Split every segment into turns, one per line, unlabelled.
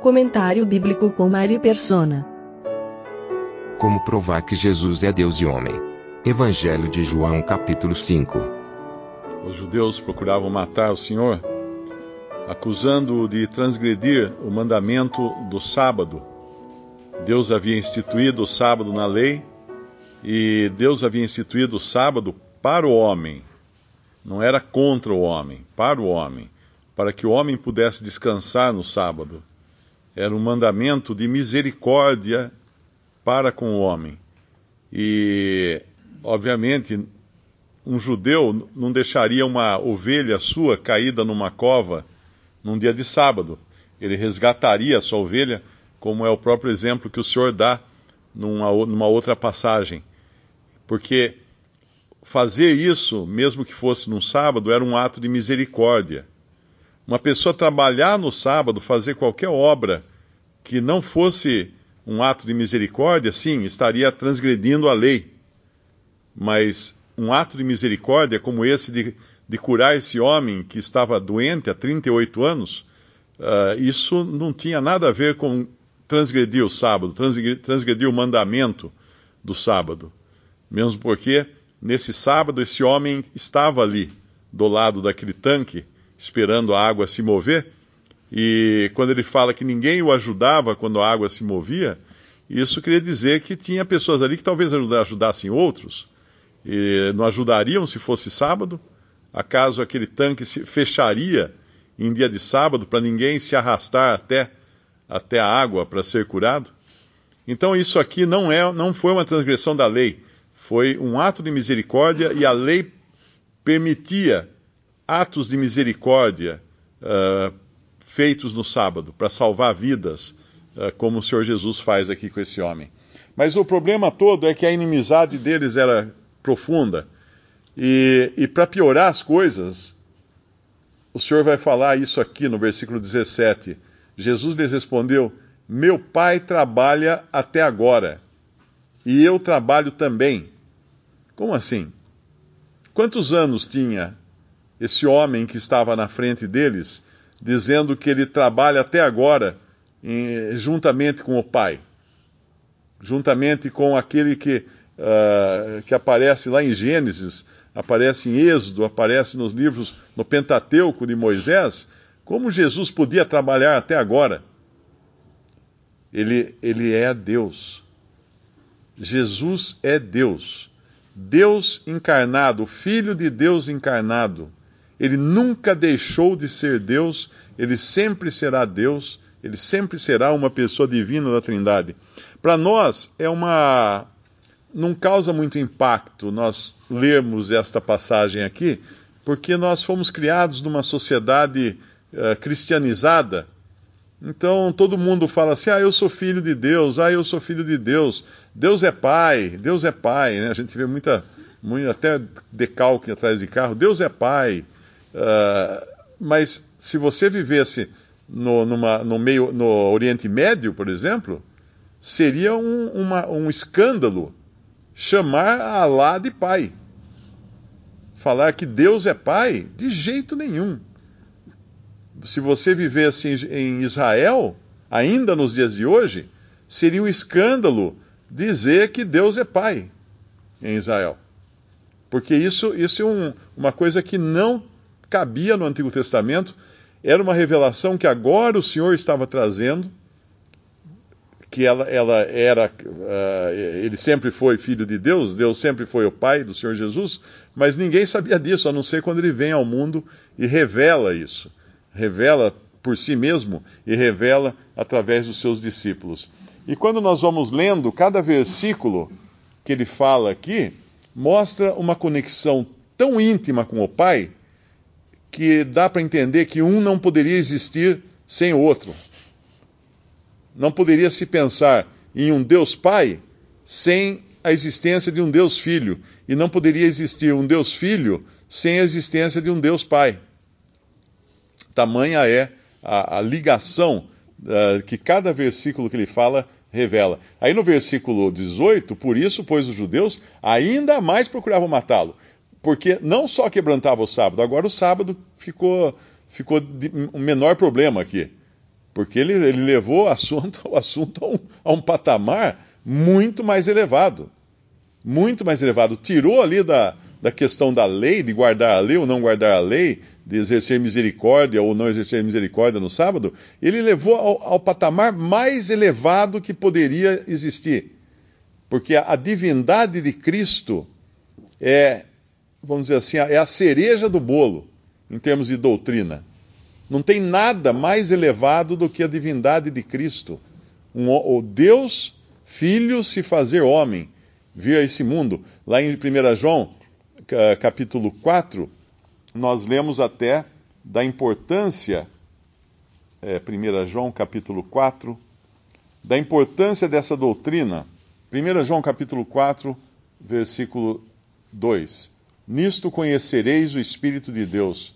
Comentário bíblico com Mari Persona.
Como provar que Jesus é Deus e homem? Evangelho de João capítulo 5
Os judeus procuravam matar o Senhor, acusando-o de transgredir o mandamento do sábado. Deus havia instituído o sábado na lei e Deus havia instituído o sábado para o homem. Não era contra o homem, para o homem, para que o homem pudesse descansar no sábado. Era um mandamento de misericórdia para com o homem. E, obviamente, um judeu não deixaria uma ovelha sua caída numa cova num dia de sábado. Ele resgataria a sua ovelha, como é o próprio exemplo que o Senhor dá numa, numa outra passagem. Porque fazer isso, mesmo que fosse num sábado, era um ato de misericórdia. Uma pessoa trabalhar no sábado, fazer qualquer obra que não fosse um ato de misericórdia, sim, estaria transgredindo a lei. Mas um ato de misericórdia como esse de, de curar esse homem que estava doente há 38 anos, uh, isso não tinha nada a ver com transgredir o sábado, transgredir, transgredir o mandamento do sábado. Mesmo porque nesse sábado esse homem estava ali, do lado daquele tanque, esperando a água se mover, e quando ele fala que ninguém o ajudava quando a água se movia, isso queria dizer que tinha pessoas ali que talvez ajudassem outros, e não ajudariam se fosse sábado. Acaso aquele tanque se fecharia em dia de sábado para ninguém se arrastar até, até a água para ser curado? Então isso aqui não, é, não foi uma transgressão da lei, foi um ato de misericórdia e a lei permitia atos de misericórdia uh, feitos no sábado para salvar vidas, uh, como o Senhor Jesus faz aqui com esse homem. Mas o problema todo é que a inimizade deles era profunda. E, e para piorar as coisas, o Senhor vai falar isso aqui no versículo 17. Jesus lhes respondeu: Meu pai trabalha até agora, e eu trabalho também. Como assim? Quantos anos tinha esse homem que estava na frente deles, dizendo que ele trabalha até agora em, juntamente com o pai? Juntamente com aquele que uh, que aparece lá em Gênesis, aparece em Êxodo, aparece nos livros, no Pentateuco de Moisés, como Jesus podia trabalhar até agora? Ele, ele é Deus. Jesus é Deus. Deus encarnado, Filho de Deus encarnado. Ele nunca deixou de ser Deus, ele sempre será Deus, ele sempre será uma pessoa divina da Trindade. Para nós é uma não causa muito impacto nós lermos esta passagem aqui, porque nós fomos criados numa sociedade uh, cristianizada. Então todo mundo fala assim: ah, eu sou filho de Deus, ah, eu sou filho de Deus, Deus é pai, Deus é pai. Né? A gente vê muita, muita até decalque atrás de carro: Deus é pai. Uh, mas se você vivesse no, numa, no, meio, no Oriente Médio, por exemplo, seria um, uma, um escândalo chamar Alá de pai. Falar que Deus é pai, de jeito nenhum. Se você vivesse em Israel, ainda nos dias de hoje, seria um escândalo dizer que Deus é pai em Israel. Porque isso, isso é um, uma coisa que não cabia no Antigo Testamento, era uma revelação que agora o Senhor estava trazendo que ela, ela era, uh, ele sempre foi filho de Deus, Deus sempre foi o pai do Senhor Jesus, mas ninguém sabia disso, a não ser quando ele vem ao mundo e revela isso. Revela por si mesmo e revela através dos seus discípulos. E quando nós vamos lendo, cada versículo que ele fala aqui mostra uma conexão tão íntima com o Pai que dá para entender que um não poderia existir sem o outro. Não poderia se pensar em um Deus Pai sem a existência de um Deus Filho. E não poderia existir um Deus Filho sem a existência de um Deus Pai. Tamanha é a, a ligação uh, que cada versículo que ele fala revela. Aí no versículo 18, por isso, pois os judeus ainda mais procuravam matá-lo. Porque não só quebrantava o sábado, agora o sábado ficou, ficou um menor problema aqui. Porque ele, ele levou o assunto, o assunto a, um, a um patamar muito mais elevado. Muito mais elevado. Tirou ali da, da questão da lei, de guardar a lei ou não guardar a lei, de exercer misericórdia ou não exercer misericórdia no sábado, ele levou ao, ao patamar mais elevado que poderia existir. Porque a, a divindade de Cristo é, vamos dizer assim, é a cereja do bolo, em termos de doutrina. Não tem nada mais elevado do que a divindade de Cristo. Um, o Deus Filho se fazer homem, vir a esse mundo. Lá em 1 João, capítulo 4, nós lemos até da importância, é, 1 João capítulo 4, da importância dessa doutrina. 1 João capítulo 4, versículo 2. Nisto conhecereis o Espírito de Deus.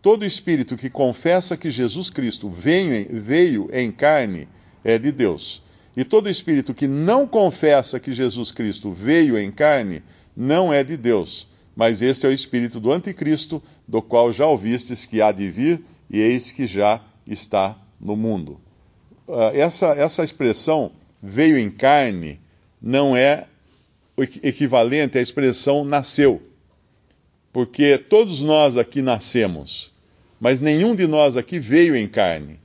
Todo espírito que confessa que Jesus Cristo veio, veio em carne é de Deus. E todo espírito que não confessa que Jesus Cristo veio em carne não é de Deus mas este é o espírito do anticristo, do qual já ouvistes que há de vir, e eis que já está no mundo. Uh, essa, essa expressão veio em carne não é equivalente à expressão nasceu. Porque todos nós aqui nascemos, mas nenhum de nós aqui veio em carne.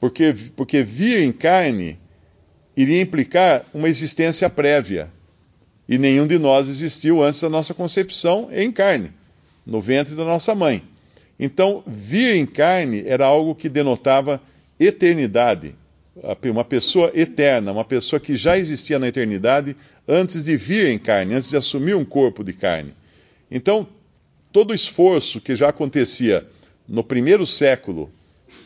Porque, porque vir em carne iria implicar uma existência prévia e nenhum de nós existiu antes da nossa concepção em carne, no ventre da nossa mãe. Então, vir em carne era algo que denotava eternidade, uma pessoa eterna, uma pessoa que já existia na eternidade antes de vir em carne, antes de assumir um corpo de carne. Então, todo o esforço que já acontecia no primeiro século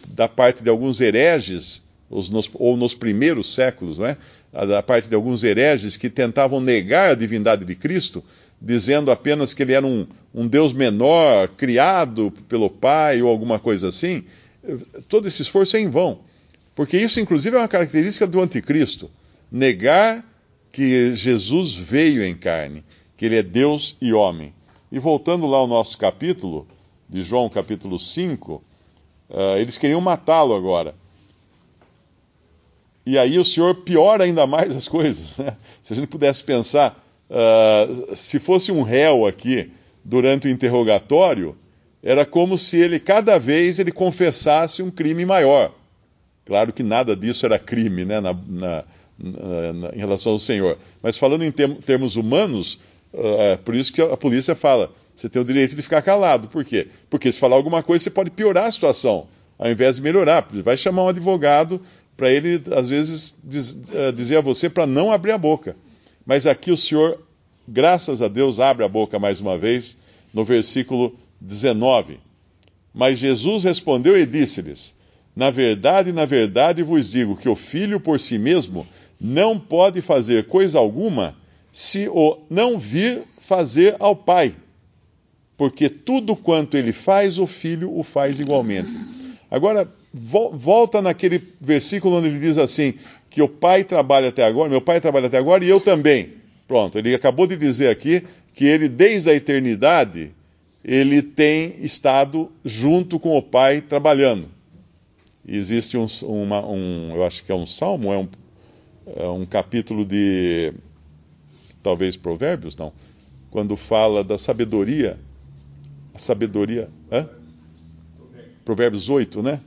da parte de alguns hereges ou nos primeiros séculos, não é? da parte de alguns hereges que tentavam negar a divindade de Cristo, dizendo apenas que ele era um, um Deus menor, criado pelo Pai ou alguma coisa assim, todo esse esforço é em vão. Porque isso, inclusive, é uma característica do anticristo. Negar que Jesus veio em carne, que ele é Deus e homem. E voltando lá ao nosso capítulo, de João capítulo 5, uh, ah, eles queriam matá-lo agora. E aí o Senhor piora ainda mais as coisas. Né? Se a gente pudesse pensar, uh, se fosse um réu aqui durante o interrogatório, era como se ele, cada vez, ele confessasse um crime maior. Claro que nada disso era crime né, na, na, na, em relação ao Senhor. Mas falando em termos humanos, é por isso que a polícia fala: você tem o direito de ficar calado. Por quê? Porque se falar alguma coisa, você pode piorar a situação, ao invés de melhorar. Vai chamar um advogado para ele, às vezes, diz, uh, dizer a você para não abrir a boca. Mas aqui o Senhor, graças a Deus, abre a boca mais uma vez, no versículo 19. Mas Jesus respondeu e disse-lhes: Na verdade, na verdade vos digo que o filho por si mesmo não pode fazer coisa alguma se o não vir fazer ao Pai. Porque tudo quanto ele faz, o filho o faz igualmente. Agora, volta naquele versículo onde ele diz assim: que o pai trabalha até agora, meu pai trabalha até agora e eu também. Pronto, ele acabou de dizer aqui que ele, desde a eternidade, ele tem estado junto com o pai trabalhando. existe um, uma, um, eu acho que é um salmo, é um, é um capítulo de, talvez Provérbios, não, quando fala da sabedoria, a sabedoria, hã? Provérbios 8, né?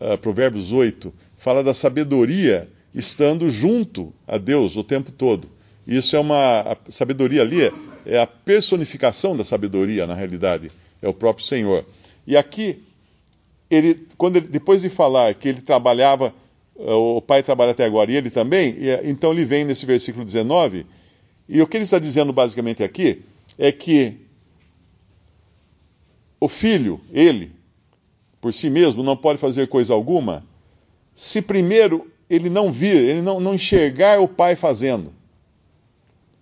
uh, Provérbios 8, fala da sabedoria estando junto a Deus o tempo todo. Isso é uma. Sabedoria ali é, é a personificação da sabedoria, na realidade. É o próprio Senhor. E aqui, ele, quando ele, depois de falar que ele trabalhava, uh, o pai trabalha até agora e ele também, e, então ele vem nesse versículo 19, e o que ele está dizendo basicamente aqui é que o filho, ele, por si mesmo, não pode fazer coisa alguma, se primeiro ele não vir, ele não, não enxergar o pai fazendo.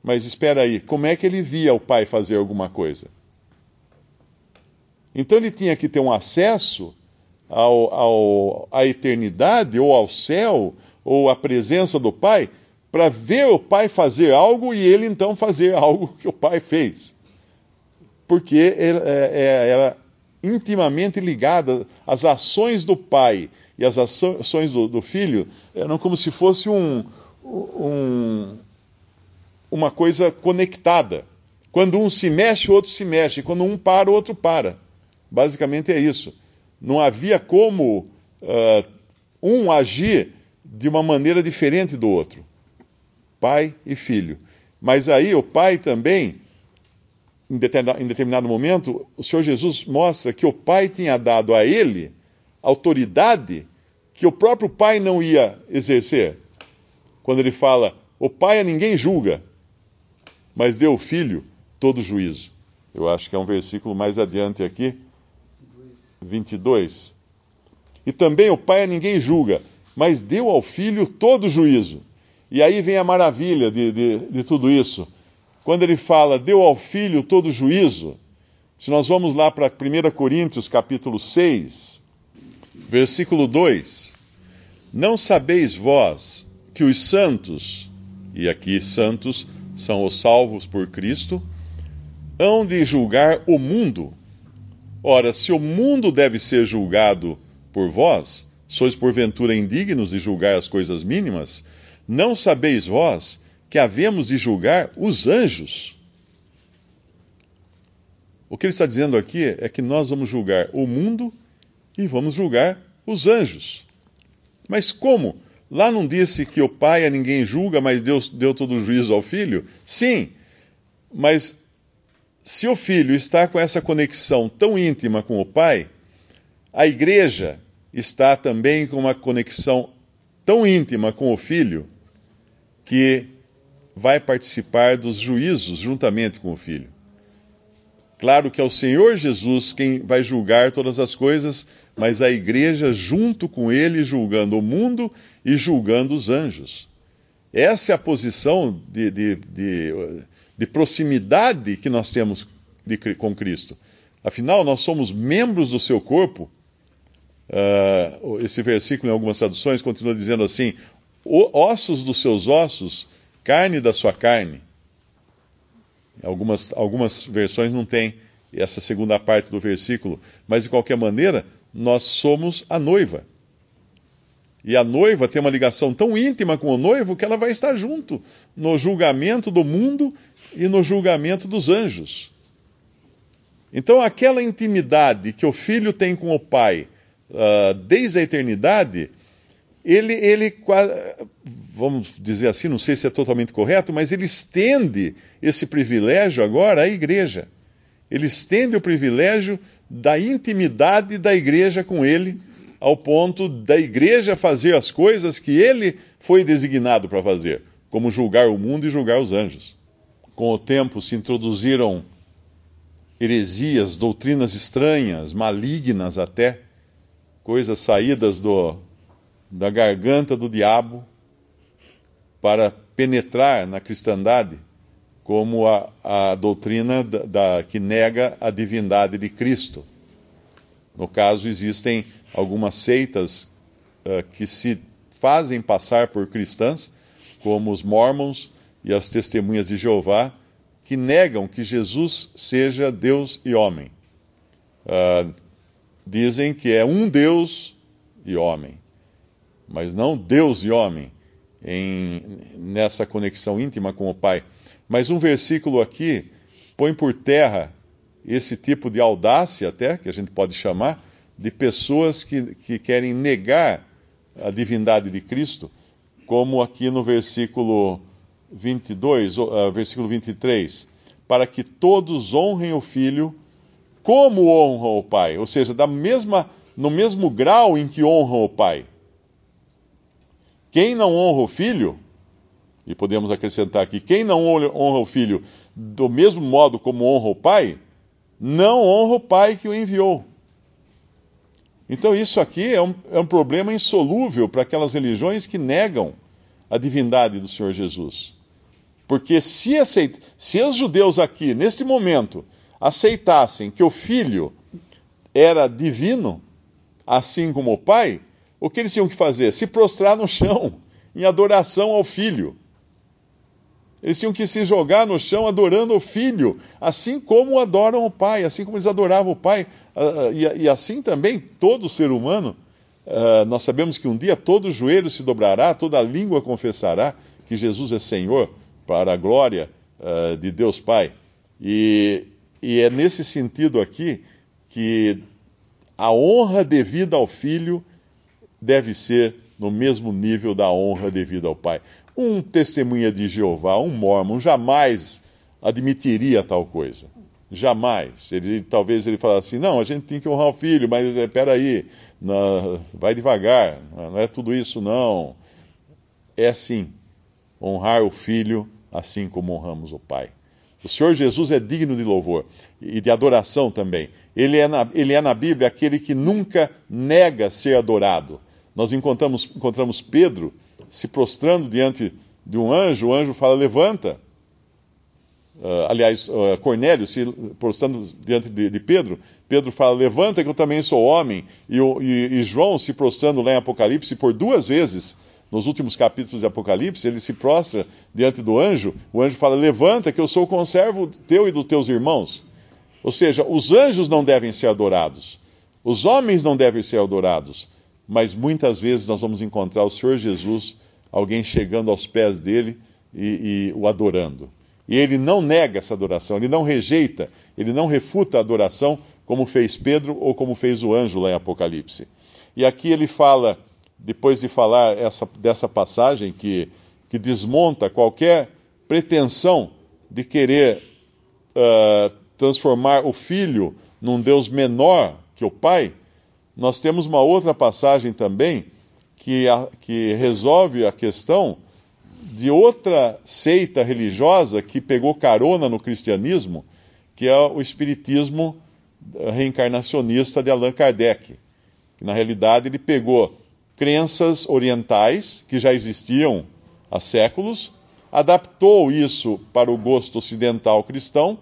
Mas espera aí, como é que ele via o pai fazer alguma coisa? Então ele tinha que ter um acesso ao, ao, à eternidade, ou ao céu, ou à presença do pai, para ver o pai fazer algo e ele então fazer algo que o pai fez. Porque é, é, era intimamente ligada, as ações do pai e as ações do, do filho eram como se fosse um, um, uma coisa conectada. Quando um se mexe, o outro se mexe. Quando um para, o outro para. Basicamente é isso. Não havia como uh, um agir de uma maneira diferente do outro. Pai e filho. Mas aí o pai também, em determinado, em determinado momento, o Senhor Jesus mostra que o pai tinha dado a ele autoridade que o próprio pai não ia exercer. Quando ele fala, o pai a ninguém julga, mas deu ao filho todo juízo. Eu acho que é um versículo mais adiante aqui, 22. E também o pai a ninguém julga, mas deu ao filho todo o juízo. E aí vem a maravilha de, de, de tudo isso. Quando ele fala, deu ao filho todo juízo, se nós vamos lá para 1 Coríntios capítulo 6, versículo 2: Não sabeis vós que os santos, e aqui santos são os salvos por Cristo, hão de julgar o mundo Ora, se o mundo deve ser julgado por vós, sois porventura indignos de julgar as coisas mínimas? Não sabeis vós que havemos de julgar os anjos? O que ele está dizendo aqui é que nós vamos julgar o mundo e vamos julgar os anjos. Mas como? Lá não disse que o pai a ninguém julga, mas Deus deu todo o juízo ao filho? Sim, mas se o filho está com essa conexão tão íntima com o pai, a igreja está também com uma conexão tão íntima com o filho que vai participar dos juízos juntamente com o filho. Claro que é o Senhor Jesus quem vai julgar todas as coisas, mas a igreja junto com ele julgando o mundo e julgando os anjos. Essa é a posição de, de, de de proximidade que nós temos de, com Cristo. Afinal, nós somos membros do seu corpo. Uh, esse versículo, em algumas traduções, continua dizendo assim: ossos dos seus ossos, carne da sua carne. Algumas, algumas versões não têm essa segunda parte do versículo, mas de qualquer maneira, nós somos a noiva. E a noiva tem uma ligação tão íntima com o noivo que ela vai estar junto no julgamento do mundo e no julgamento dos anjos. Então, aquela intimidade que o filho tem com o pai uh, desde a eternidade, ele, ele, vamos dizer assim, não sei se é totalmente correto, mas ele estende esse privilégio agora à igreja. Ele estende o privilégio da intimidade da igreja com ele, ao ponto da igreja fazer as coisas que ele foi designado para fazer, como julgar o mundo e julgar os anjos com o tempo se introduziram heresias, doutrinas estranhas, malignas até, coisas saídas do, da garganta do diabo para penetrar na cristandade, como a, a doutrina da, da, que nega a divindade de Cristo. No caso, existem algumas seitas uh, que se fazem passar por cristãs, como os mormons, e as testemunhas de Jeová, que negam que Jesus seja Deus e homem. Uh, dizem que é um Deus e homem, mas não Deus e homem, em, nessa conexão íntima com o Pai. Mas um versículo aqui põe por terra esse tipo de audácia, até, que a gente pode chamar, de pessoas que, que querem negar a divindade de Cristo, como aqui no versículo 22, uh, versículo 23, para que todos honrem o filho como honram o pai, ou seja, da mesma, no mesmo grau em que honram o pai. Quem não honra o filho, e podemos acrescentar aqui, quem não honra o filho do mesmo modo como honra o pai, não honra o pai que o enviou. Então, isso aqui é um, é um problema insolúvel para aquelas religiões que negam a divindade do Senhor Jesus. Porque se, aceit... se os judeus aqui, neste momento, aceitassem que o filho era divino, assim como o pai, o que eles tinham que fazer? Se prostrar no chão, em adoração ao filho. Eles tinham que se jogar no chão adorando o filho, assim como adoram o pai, assim como eles adoravam o pai. Uh, e, assim também todo ser humano. Uh, nós sabemos que um dia todo joelho se dobrará, toda língua confessará que Jesus é Senhor, para a glória uh, de Deus Pai. E, e é nesse sentido aqui que a honra devida ao filho deve ser no mesmo nível da honra devida ao pai. Um testemunha de Jeová, um mormon, jamais admitiria tal coisa. Jamais. Ele, talvez ele falasse assim, não, a gente tem que honrar o filho, mas espera eh, aí, não, vai devagar, não é tudo isso não. É assim, honrar o filho assim como honramos o pai. O Senhor Jesus é digno de louvor e de adoração também. Ele é na, ele é na Bíblia aquele que nunca nega ser adorado. Nós encontramos, encontramos Pedro se prostrando diante de um anjo, o anjo fala: Levanta. Uh, aliás, uh, Cornélio se prostrando diante de, de, Pedro, Pedro fala: Levanta, que eu também sou homem. E, e, e João se prostrando lá em Apocalipse por duas vezes nos últimos capítulos de Apocalipse, ele se prostra diante do anjo, o anjo fala: Levanta, que eu sou o conservo teu e dos teus irmãos. Ou seja, os anjos não devem ser adorados, os homens não devem ser adorados, mas muitas vezes nós vamos encontrar o Senhor Jesus, alguém chegando aos pés dele e, e o adorando. E ele não nega essa adoração, ele não rejeita, ele não refuta a adoração, como fez Pedro ou como fez o anjo lá em Apocalipse. E aqui ele fala, depois de falar essa, dessa passagem que, que desmonta qualquer pretensão de querer uh, transformar o filho num Deus menor que o pai, nós temos uma outra passagem também que, a, que resolve a questão de outra seita religiosa que pegou carona no cristianismo, que é o espiritismo reencarnacionista de Allan Kardec. Que, na realidade, ele pegou crenças orientais que já existiam há séculos, adaptou isso para o gosto ocidental cristão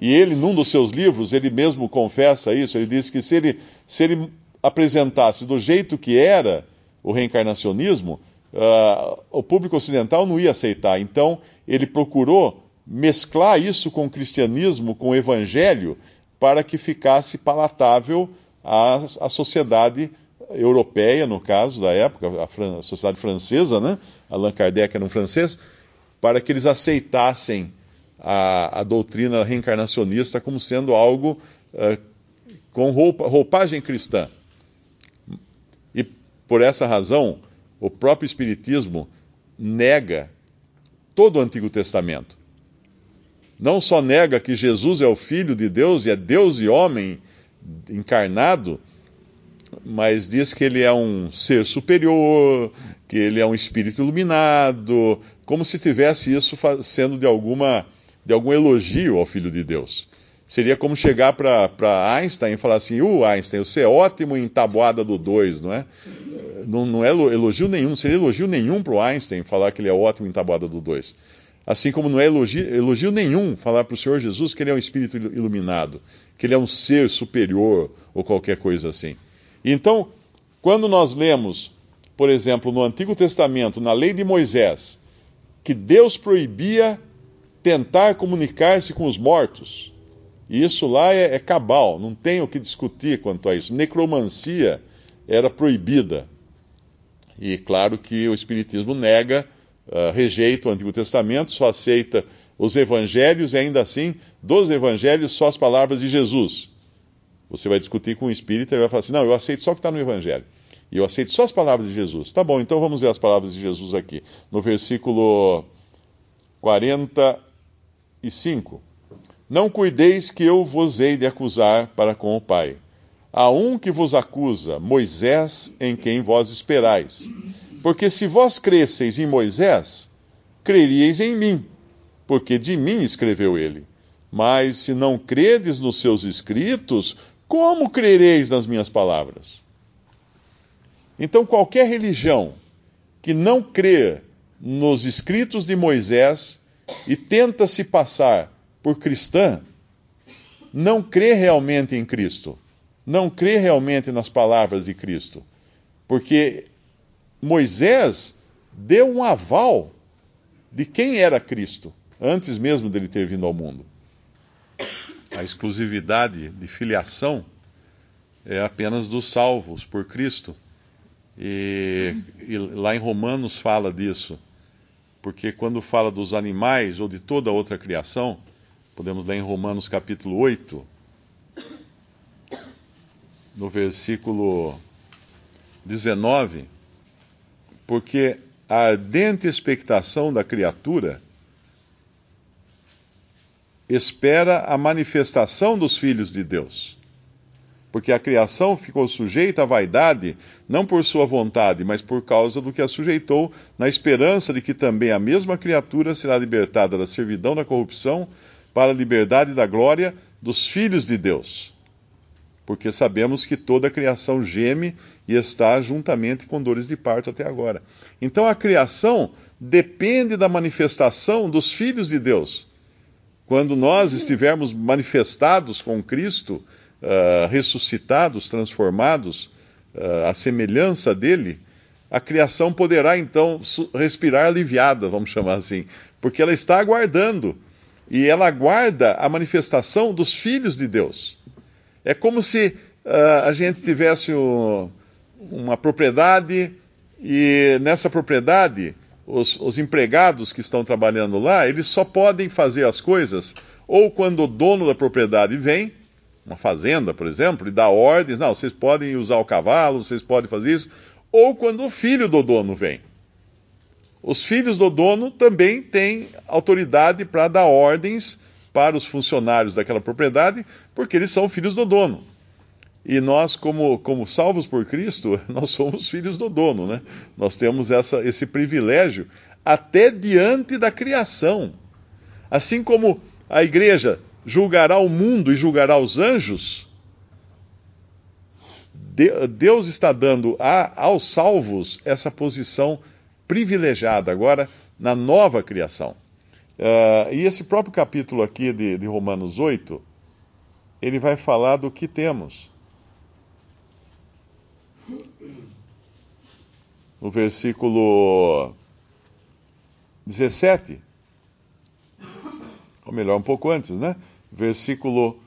e ele, num dos seus livros, ele mesmo confessa isso. Ele diz que se ele, se ele apresentasse do jeito que era o reencarnacionismo, uh, o público ocidental não ia aceitar. Então, ele procurou mesclar isso com o cristianismo, com o evangelho, para que ficasse palatável à, à sociedade europeia, no caso da época, a, Fran a sociedade francesa, né? Allan Kardec era um francês, para que eles aceitassem a, a doutrina reencarnacionista como sendo algo uh, com roupa, roupagem cristã. E por essa razão, o próprio Espiritismo nega todo o Antigo Testamento. Não só nega que Jesus é o Filho de Deus e é Deus e homem encarnado, mas diz que ele é um ser superior, que ele é um espírito iluminado, como se tivesse isso sendo de alguma de algum elogio ao Filho de Deus. Seria como chegar para Einstein e falar assim: uh, Einstein, você é ótimo em tabuada do 2, não é? Não, não é elogio nenhum, não seria elogio nenhum para o Einstein falar que ele é ótimo em tabuada do 2. Assim como não é elogio, elogio nenhum falar para o Senhor Jesus que ele é um espírito iluminado, que ele é um ser superior ou qualquer coisa assim. Então, quando nós lemos, por exemplo, no Antigo Testamento, na lei de Moisés, que Deus proibia tentar comunicar-se com os mortos. E isso lá é, é, cabal, não tem o que discutir quanto a isso. Necromancia era proibida. E claro que o Espiritismo nega, uh, rejeita o Antigo Testamento, só aceita os evangelhos e ainda assim, dos evangelhos, só as palavras de Jesus. Você vai discutir com o espírita e vai falar assim: não, eu aceito só o que está no evangelho. E eu aceito só as palavras de Jesus. Tá bom, então vamos ver as palavras de Jesus aqui. No versículo 40 e 5. Não cuideis que eu vos hei de acusar para com o Pai. Há um que vos acusa, Moisés, em quem vós esperais. Porque se vós cresceis em Moisés, creríeis em mim, porque de mim escreveu ele. Mas se não credes nos seus escritos, como crereis nas minhas palavras? Então, qualquer religião que não crê nos escritos de Moisés e tenta se passar por cristã, não crê realmente em Cristo, não crê realmente nas palavras de Cristo, porque Moisés deu um aval de quem era Cristo, antes mesmo dele ter vindo ao mundo. A exclusividade de filiação é apenas dos salvos por Cristo. E, e, lá em Romanos fala disso, porque quando fala dos animais ou de toda outra criação, podemos ler em Romanos capítulo 8, no versículo 19, porque a ardente expectação da criatura espera a manifestação dos filhos de Deus porque a criação ficou sujeita à vaidade, não por sua vontade, mas por causa do que a sujeitou, na esperança de que também a mesma criatura será libertada da servidão da corrupção para a liberdade da glória dos filhos de Deus. Porque sabemos que toda a criação geme e está juntamente com dores de parto até agora. Então a criação depende da manifestação dos filhos de Deus. Quando nós estivermos manifestados com Cristo, uh, ressuscitados, transformados, uh, à semelhança dele, a criação poderá então respirar aliviada, vamos chamar assim, porque ela está aguardando e ela aguarda a manifestação dos filhos de Deus. É como se uh, a gente tivesse o, uma propriedade e nessa propriedade os, os, empregados que estão trabalhando lá, eles só podem fazer as coisas ou quando o dono da propriedade vem, uma fazenda, por exemplo, e dá ordens, não, vocês podem usar o cavalo, vocês podem fazer isso, ou quando o filho do dono vem. Os filhos do dono também têm autoridade para dar ordens para os funcionários daquela propriedade, porque eles são filhos do dono. E nós, como, como salvos por Cristo, nós somos filhos do dono, né? Nós temos essa, esse privilégio até diante da criação. Assim como a igreja julgará o mundo e julgará os anjos, Deus está dando a, aos salvos essa posição privilegiada agora na nova criação. Uh, e esse próprio capítulo aqui de, de Romanos 8, ele vai falar do que temos. No versículo 17, ou melhor, um pouco antes, né? Versículo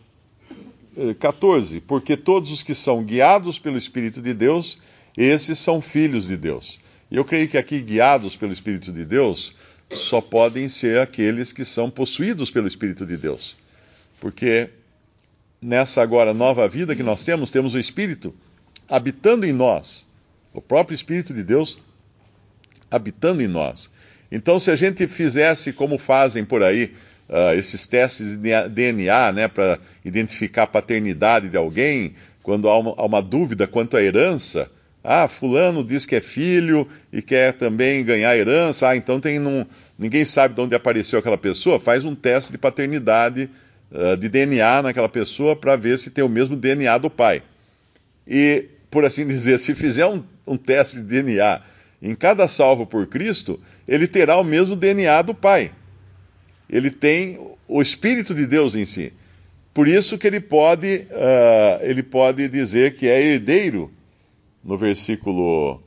14: eh, Porque todos os que são guiados pelo Espírito de Deus, esses são filhos de Deus. E eu creio que aqui, guiados pelo Espírito de Deus, só podem ser aqueles que são possuídos pelo Espírito de Deus. Porque nessa agora nova vida que nós temos, temos o Espírito habitando em nós, o próprio Espírito de Deus habitando em nós. Então, se a gente fizesse como fazem por aí, uh, esses testes de DNA, né, para identificar a paternidade de alguém, quando há uma, há uma, dúvida quanto à herança. Ah, fulano diz que é filho e quer também ganhar herança. Ah, então tem num, ninguém sabe de onde apareceu aquela pessoa. Faz um teste de paternidade uh, de DNA naquela pessoa para ver se tem o mesmo DNA do pai. E, por assim dizer, se fizer um, um teste de DNA em cada salvo por Cristo, ele terá o mesmo DNA do pai ele tem o Espírito de Deus em si. Por isso que ele pode, uh, ele pode dizer que é herdeiro. No versículo uh,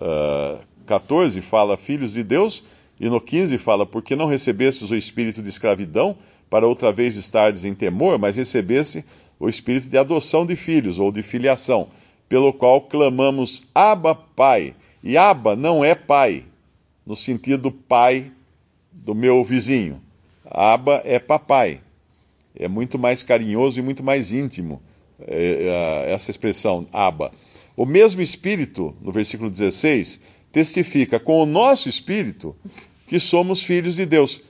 ah, 14 fala filhos de Deus, e no 15 fala, porque não recebestes o espírito de escravidão, para outra vez estardes em temor, mas recebesse o espírito de adoção de filhos, ou de filiação, pelo qual clamamos Abba, Pai. E Abba não é pai, no sentido pai do meu vizinho. Aba é papai. É muito mais carinhoso e muito mais íntimo é, é, essa expressão, Aba. O mesmo Espírito, no versículo 16, testifica com o nosso Espírito que somos filhos de Deus.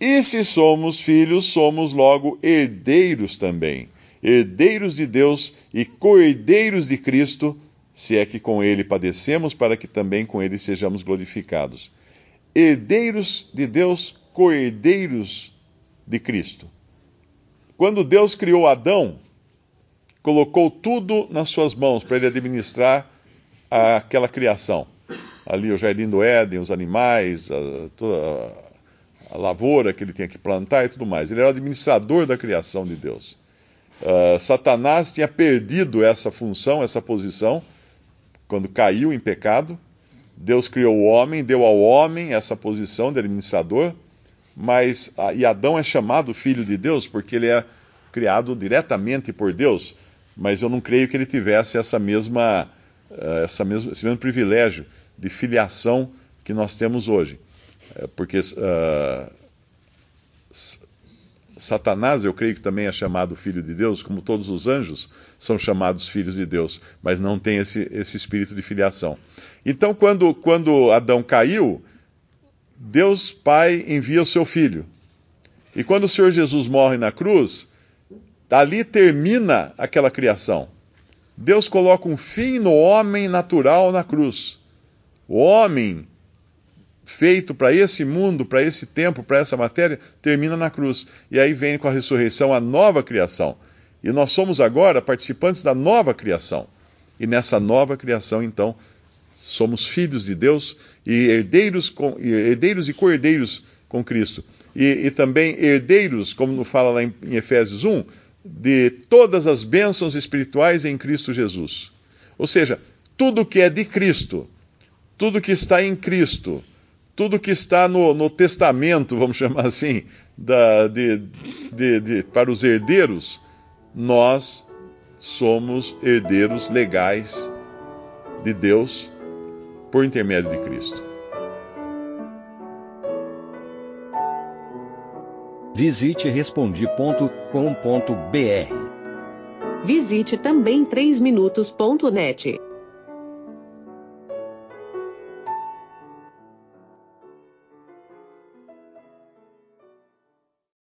E se somos filhos, somos logo herdeiros também. Herdeiros de Deus e co-herdeiros de Cristo, se é que com ele padecemos, para que também com ele sejamos glorificados. Herdeiros de Deus, coerdeiros de Cristo. Quando Deus criou Adão, colocou tudo nas suas mãos para ele administrar aquela criação. Ali o jardim do Éden, os animais, a, toda a, lavoura que ele tinha que plantar e tudo mais. Ele era o administrador da criação de Deus. Uh, Satanás tinha perdido essa função, essa posição, quando caiu em pecado. Deus criou o homem, deu ao homem essa posição de administrador, mas e Adão é chamado filho de Deus porque ele é criado diretamente por Deus, mas eu não creio que ele tivesse essa mesma, uh, essa mesmo, esse mesmo privilégio de filiação que nós temos hoje. Uh, porque uh, Satanás, eu creio que também é chamado filho de Deus, como todos os anjos são chamados filhos de Deus, mas não tem esse, esse espírito de filiação. Então, quando, quando Adão caiu, Deus Pai envia o seu filho. E quando o Senhor Jesus morre na cruz, ali termina aquela criação. Deus coloca um fim no homem natural na cruz. O homem feito para esse mundo, para esse tempo, para essa matéria, termina na cruz. E aí vem com a ressurreição a nova criação. E nós somos agora participantes da nova criação. E nessa nova criação, então, somos filhos de Deus e herdeiros, com, herdeiros e cordeiros com Cristo. E, e, também herdeiros, como fala lá em, em Efésios 1, de todas as bênçãos espirituais em Cristo Jesus. Ou seja, tudo que é de Cristo, tudo que está em Cristo, tudo que está no, no testamento, vamos chamar assim, da, de, de, de, para os herdeiros, nós somos herdeiros legais de Deus por intermédio de Cristo.
Visite respondi.com.br.
Visite também 3minutos.net.